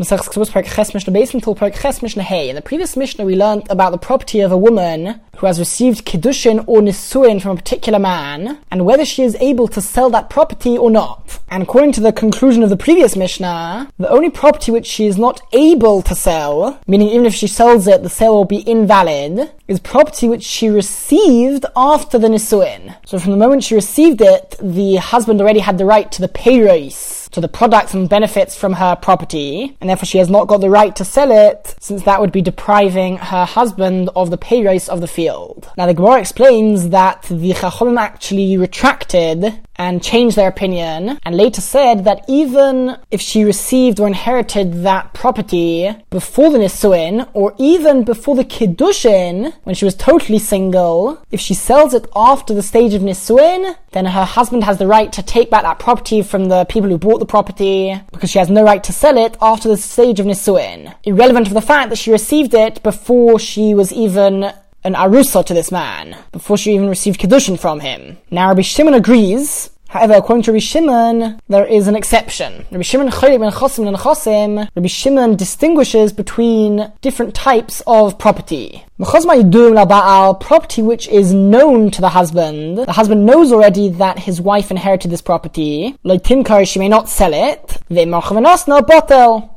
In the previous Mishnah, we learned about the property of a woman who has received Kiddushin or Nisuin from a particular man, and whether she is able to sell that property or not. And according to the conclusion of the previous Mishnah, the only property which she is not able to sell, meaning even if she sells it, the sale will be invalid, is property which she received after the Nisuin. So from the moment she received it, the husband already had the right to the payrois to the products and benefits from her property, and therefore she has not got the right to sell it, since that would be depriving her husband of the payros of the field. Now the Gemara explains that the Chachomim actually retracted and changed their opinion and later said that even if she received or inherited that property before the Nisuin or even before the Kiddushin when she was totally single, if she sells it after the stage of Nisuin, then her husband has the right to take back that property from the people who bought the property because she has no right to sell it after the stage of Nisuin. Irrelevant of the fact that she received it before she was even an arusa to this man before she even received kiddushin from him. Now Rabbi Shimon agrees. However, according to Rabbi Shimon, there is an exception. Rabbi Shimon ben Chosim and Chosim, Rabbi Shimon distinguishes between different types of property property which is known to the husband. The husband knows already that his wife inherited this property. Like Timkar, she may not sell it.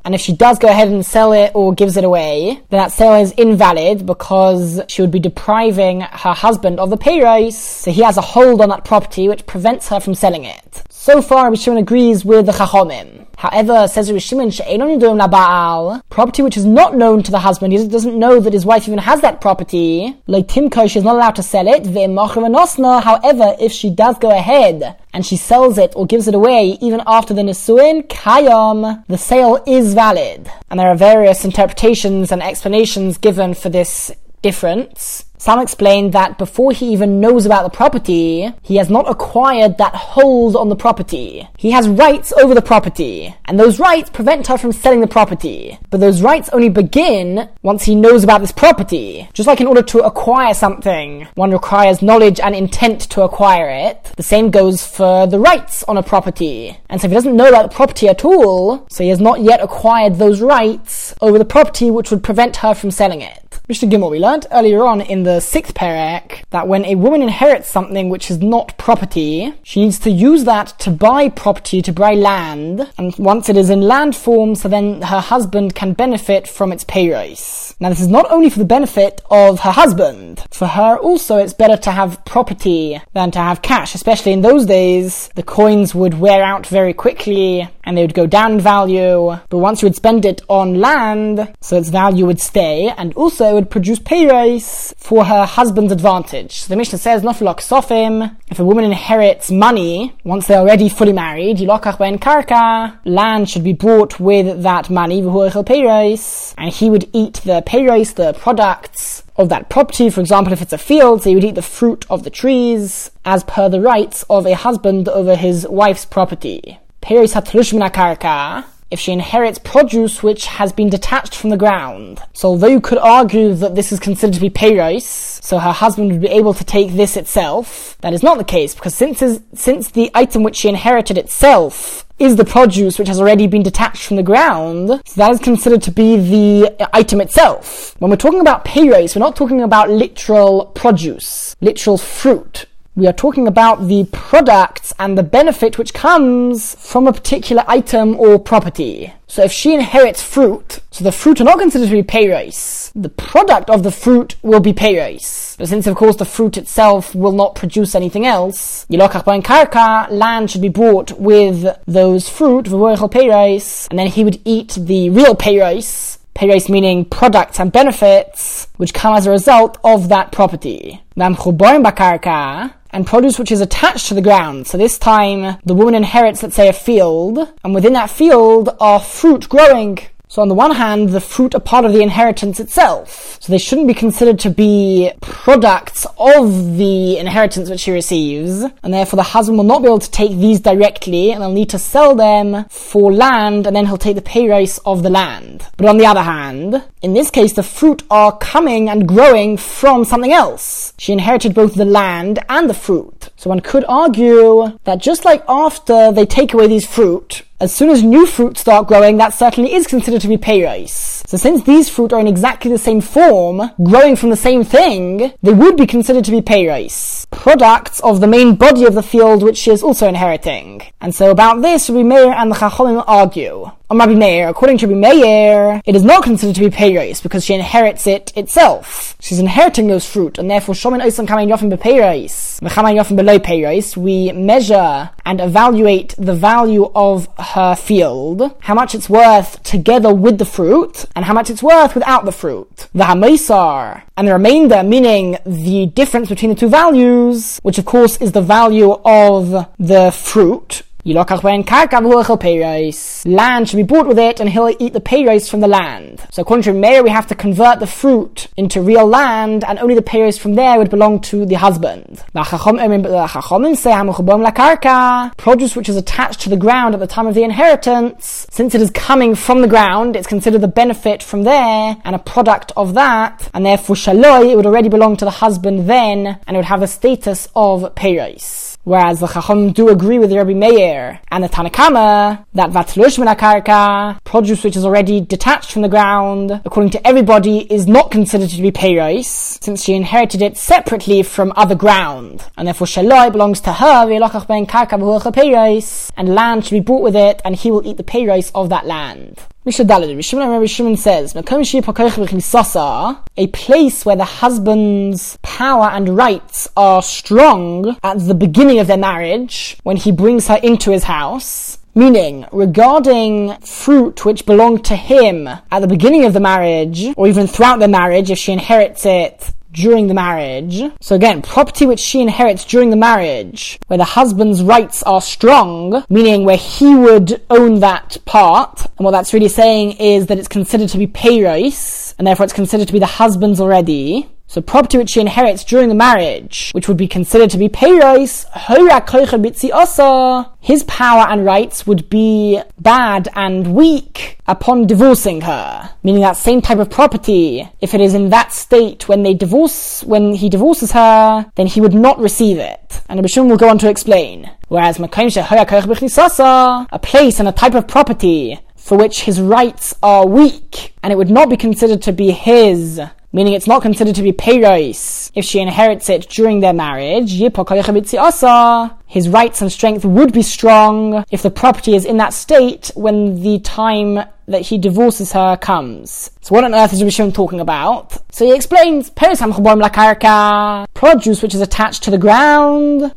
And if she does go ahead and sell it or gives it away, then that sale is invalid because she would be depriving her husband of the payros. So he has a hold on that property which prevents her from selling it. So far, Rishon agrees with the Chachomim. However, says property which is not known to the husband, he doesn't know that his wife even has that property, like Timko, is not allowed to sell it. However, if she does go ahead and she sells it or gives it away even after the Nisuin, Kayam, the sale is valid. And there are various interpretations and explanations given for this difference. Some explain that before he even knows about the property, he has not acquired that hold on the property. He has rights over the property, and those rights prevent her from selling the property. But those rights only begin once he knows about this property. Just like in order to acquire something, one requires knowledge and intent to acquire it, the same goes for the rights on a property. And so if he doesn't know about the property at all, so he has not yet acquired those rights over the property which would prevent her from selling it. Mishnah Gimel, we learned earlier on in the sixth parak that when a woman inherits something which is not property, she needs to use that to buy property, to buy land, and once it is in land form, so then her husband can benefit from its payros. Now this is not only for the benefit of her husband, for her also it's better to have property than to have cash, especially in those days, the coins would wear out very quickly, and they would go down in value, but once you would spend it on land, so its value would stay, and also it would produce payros for her husband's advantage. So the Mishnah says, Nofilok Sofim, if a woman inherits money, once they're already fully married, Yilokach Ben Karka, land should be bought with that money, and he would eat the pay race, the products of that property. For example, if it's a field, so he would eat the fruit of the trees, as per the rights of a husband over his wife's property. Peris hatlush karka, if she inherits produce which has been detached from the ground. So although you could argue that this is considered to be payros, so her husband would be able to take this itself, that is not the case because since, since the item which she inherited itself is the produce which has already been detached from the ground, so that is considered to be the item itself. When we're talking about payros, we're not talking about literal produce, literal fruit. We are talking about the products and the benefit which comes from a particular item or property. So if she inherits fruit, so the fruit are not considered to be payros. The product of the fruit will be payros. But since of course the fruit itself will not produce anything else, karka, land should be bought with those fruit, and then he would eat the real payros, Payros meaning products and benefits which come as a result of that property and produce which is attached to the ground. So this time the woman inherits, let's say, a field, and within that field are fruit growing. So on the one hand, the fruit are part of the inheritance itself. So they shouldn't be considered to be products of the inheritance which she receives. And therefore the husband will not be able to take these directly and they'll need to sell them for land and then he'll take the payros of the land. But on the other hand, In this case, the fruit are coming and growing from something else. She inherited both the land and the fruit. So one could argue that just like after they take away these fruit, as soon as new fruit start growing, that certainly is considered to be peiros. So since these fruit are in exactly the same form, growing from the same thing, they would be considered to be peiros, products of the main body of the field which she is also inheriting. And so about this, Rabbi Meir and the Chachamim argue. Meir, according to Meir, it is not considered to be peiros because she inherits it itself. She's inheriting those fruit, and therefore Shomin Oisam Kamen Yofim Bepeiros, Mechaman Yofim Below Peiros, we measure and evaluate the value of her field, how much it's worth together with the fruit, and how much it's worth without the fruit. The Hamaisar, and the remainder, meaning the difference between the two values, which of course is the value of the fruit, Land should be bought with it, and he'll eat the payros from the land. So according to Meir, we have to convert the fruit into real land, and only the payros from there would belong to the husband. Produce which is attached to the ground at the time of the inheritance, since it is coming from the ground, it's considered the benefit from there, and a product of that, and therefore shaloi, it would already belong to the husband then, and it would have the status of payros. Whereas the Chacham do agree with the Rabbi Meir and the Tanakama that vatlush karka, produce which is already detached from the ground, according to everybody, is not considered to be peiros, since she inherited it separately from other ground, and therefore shaloi belongs to her, and land should be bought with it, and he will eat the peiros of that land. Mishnah Shimon says, a place where the husband's power and rights are strong at the beginning of their marriage, when he brings her into his house, Meaning, regarding fruit which belonged to him at the beginning of the marriage, or even throughout the marriage, if she inherits it during the marriage. So again, property which she inherits during the marriage, where the husband's rights are strong, meaning where he would own that part. And what that's really saying is that it's considered to be peiros, and therefore it's considered to be the husband's already. So property which she inherits during the marriage, which would be considered to be peiros, his power and rights would be bad and weak upon divorcing her. Meaning that same type of property, if it is in that state when they divorce, when he divorces her, then he would not receive it. And Abishum will go on to explain. Whereas a place and a type of property for which his rights are weak, and it would not be considered to be his meaning it's not considered to be peiros if she inherits it during their marriage. His rights and strength would be strong if the property is in that state when the time that he divorces her comes. So what on earth is Rabbi talking about? So he explains, produce which is attached to the ground,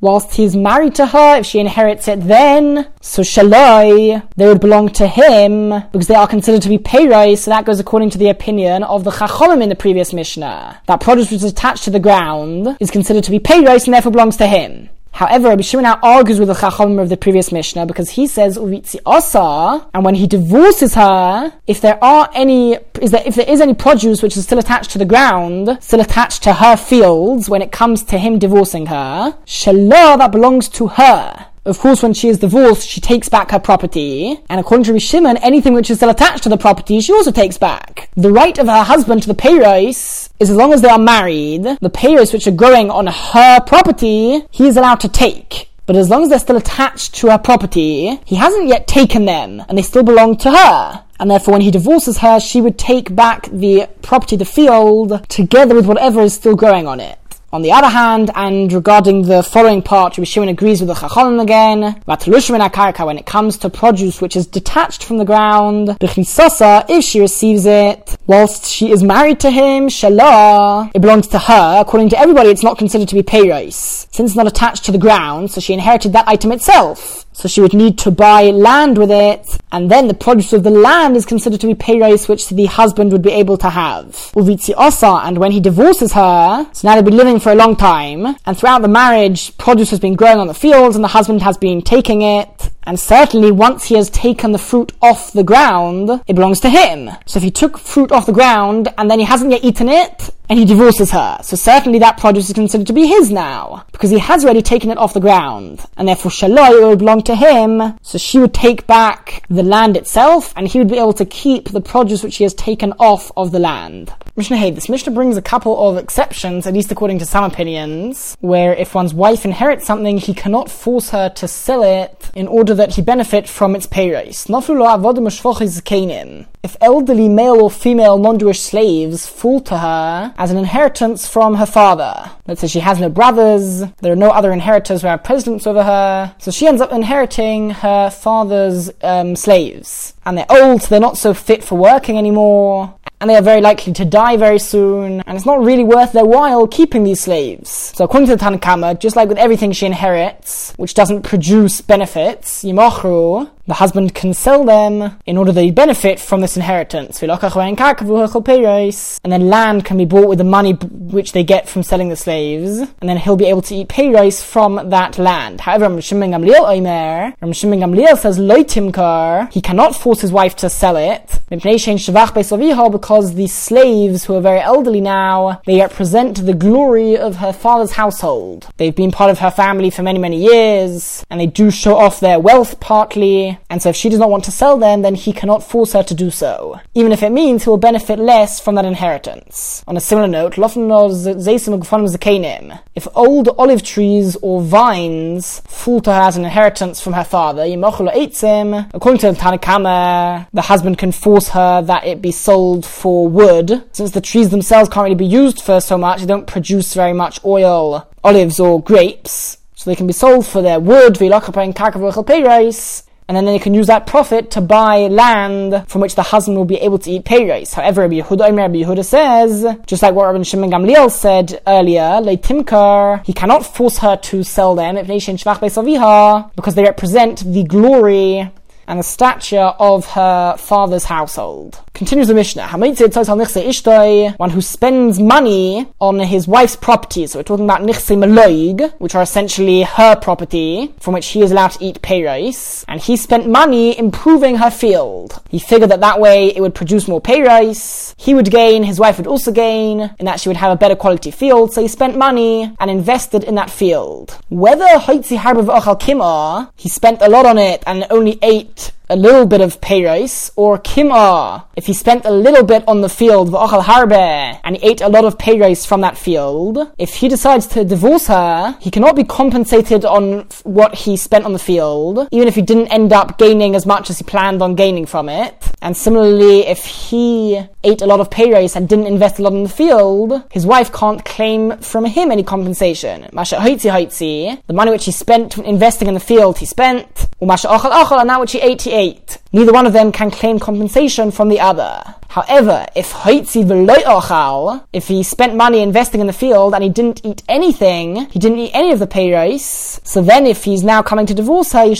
whilst he's married to her, if she inherits it then, so shaloi, they would belong to him, because they are considered to be peiros, so that goes according to the opinion of the chachomim in the previous Mishnah. That produce which is attached to the ground is considered to be peiros and therefore belongs to him. However, Rabbi Shimon now argues with the Chacham of the previous Mishnah because he says Uvitzi Asa, and when he divorces her, if there are any, is there, if there is any produce which is still attached to the ground, still attached to her fields when it comes to him divorcing her, Shalah that belongs to her. Of course, when she is divorced, she takes back her property, and according to Shimon, anything which is still attached to the property, she also takes back. The right of her husband to the peiros is as long as they are married, the peiros which are growing on her property, he is allowed to take. But as long as they're still attached to her property, he hasn't yet taken them, and they still belong to her. And therefore, when he divorces her, she would take back the property, the field, together with whatever is still growing on it. On the other hand, and regarding the following part, Rabbi Shimon agrees with the Chachamim again, when it comes to produce which is detached from the ground, if she receives it, whilst she is married to him, shalah, it belongs to her. According to everybody, it's not considered to be peiros, since it's not attached to the ground, so she inherited that item itself. So she would need to buy land with it, and then the produce of the land is considered to be peiros, which the husband would be able to have. Uvitzi osa, and when he divorces her, so now they've been living for a long time, and throughout the marriage, produce has been growing on the fields, and the husband has been taking it, And certainly once he has taken the fruit off the ground, it belongs to him. So if he took fruit off the ground and then he hasn't yet eaten it, and he divorces her. So certainly that produce is considered to be his now, because he has already taken it off the ground, and therefore Shaloi would belong to him, so she would take back the land itself, and he would be able to keep the produce which he has taken off of the land. Mishnah Hey, this Mishnah brings a couple of exceptions, at least according to some opinions, where if one's wife inherits something, he cannot force her to sell it in order that he benefit from its payros. If elderly male or female non-Jewish slaves fall to her as an inheritance from her father, let's say she has no brothers, there are no other inheritors who have precedence over her, so she ends up inheriting her father's um, slaves. And they're old, so they're not so fit for working anymore, and they are very likely to die very soon, and it's not really worth their while keeping these slaves. So according to the Tanakama, just like with everything she inherits, which doesn't produce benefits, Yimochru, the husband can sell them in order he benefit from this inheritance. And then land can be bought with the money which they get from selling the slaves, and then he'll be able to eat payros from that land. However, Shimon Gamliel says, Loitimkar, he cannot force his wife to sell it, because the slaves, who are very elderly now, they represent the glory of her father's household. They've been part of her family for many, many years, and they do show off their wealth partly, and so if she does not want to sell them, then he cannot force her to do so, even if it means he will benefit less from that inheritance. On a similar note, if old olive trees or vines fall to her as an inheritance from her father, according to the Tanakama, the husband can force her that it be sold for wood, since the trees themselves can't really be used for so much, they don't produce very much oil, olives or grapes. So they can be sold for their wood, and then they can use that profit to buy land from which the husband will be able to eat payros. However, Rabbi Yehuda, Rabbi Yehuda says, just like what Rabbi Shimon Gamliel said earlier, Timkar, he cannot force her to sell them because they represent the glory and the stature of her father's household. Continues the Mishnah. One who spends money on his wife's property. So we're talking about nichse meloig, which are essentially her property, from which he is allowed to eat payros. And he spent money improving her field. He figured that that way it would produce more payros. He would gain, his wife would also gain, and that she would have a better quality field. So he spent money and invested in that field. Whether he spent a lot on it and only ate a little bit of payros, or kimah, if he spent a little bit on the field, v'achal harbe, and he ate a lot of payros from that field, if he decides to divorce her, he cannot be compensated on what he spent on the field, even if he didn't end up gaining as much as he planned on gaining from it. And similarly, if he ate a lot of payros and didn't invest a lot in the field, his wife can't claim from him any compensation. The money which he spent investing in the field, he spent, and that which he ate, he ate. Neither one of them can claim compensation from the other. However, if if he spent money investing in the field and he didn't eat anything, he didn't eat any of the payros, so then if he's now coming to divorce her, he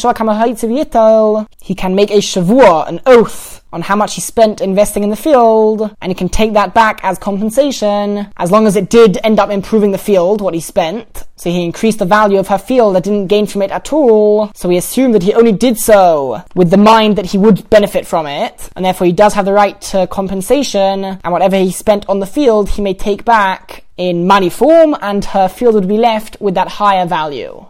can make a shavua, an oath, on how much he spent investing in the field, and he can take that back as compensation, as long as it did end up improving the field, what he spent. So he increased the value of her field that didn't gain from it at all, so we assume that he only did so with the mind that he would benefit from it, and therefore he does have the right to compensation, and whatever he spent on the field he may take back in money form, and her field would be left with that higher value.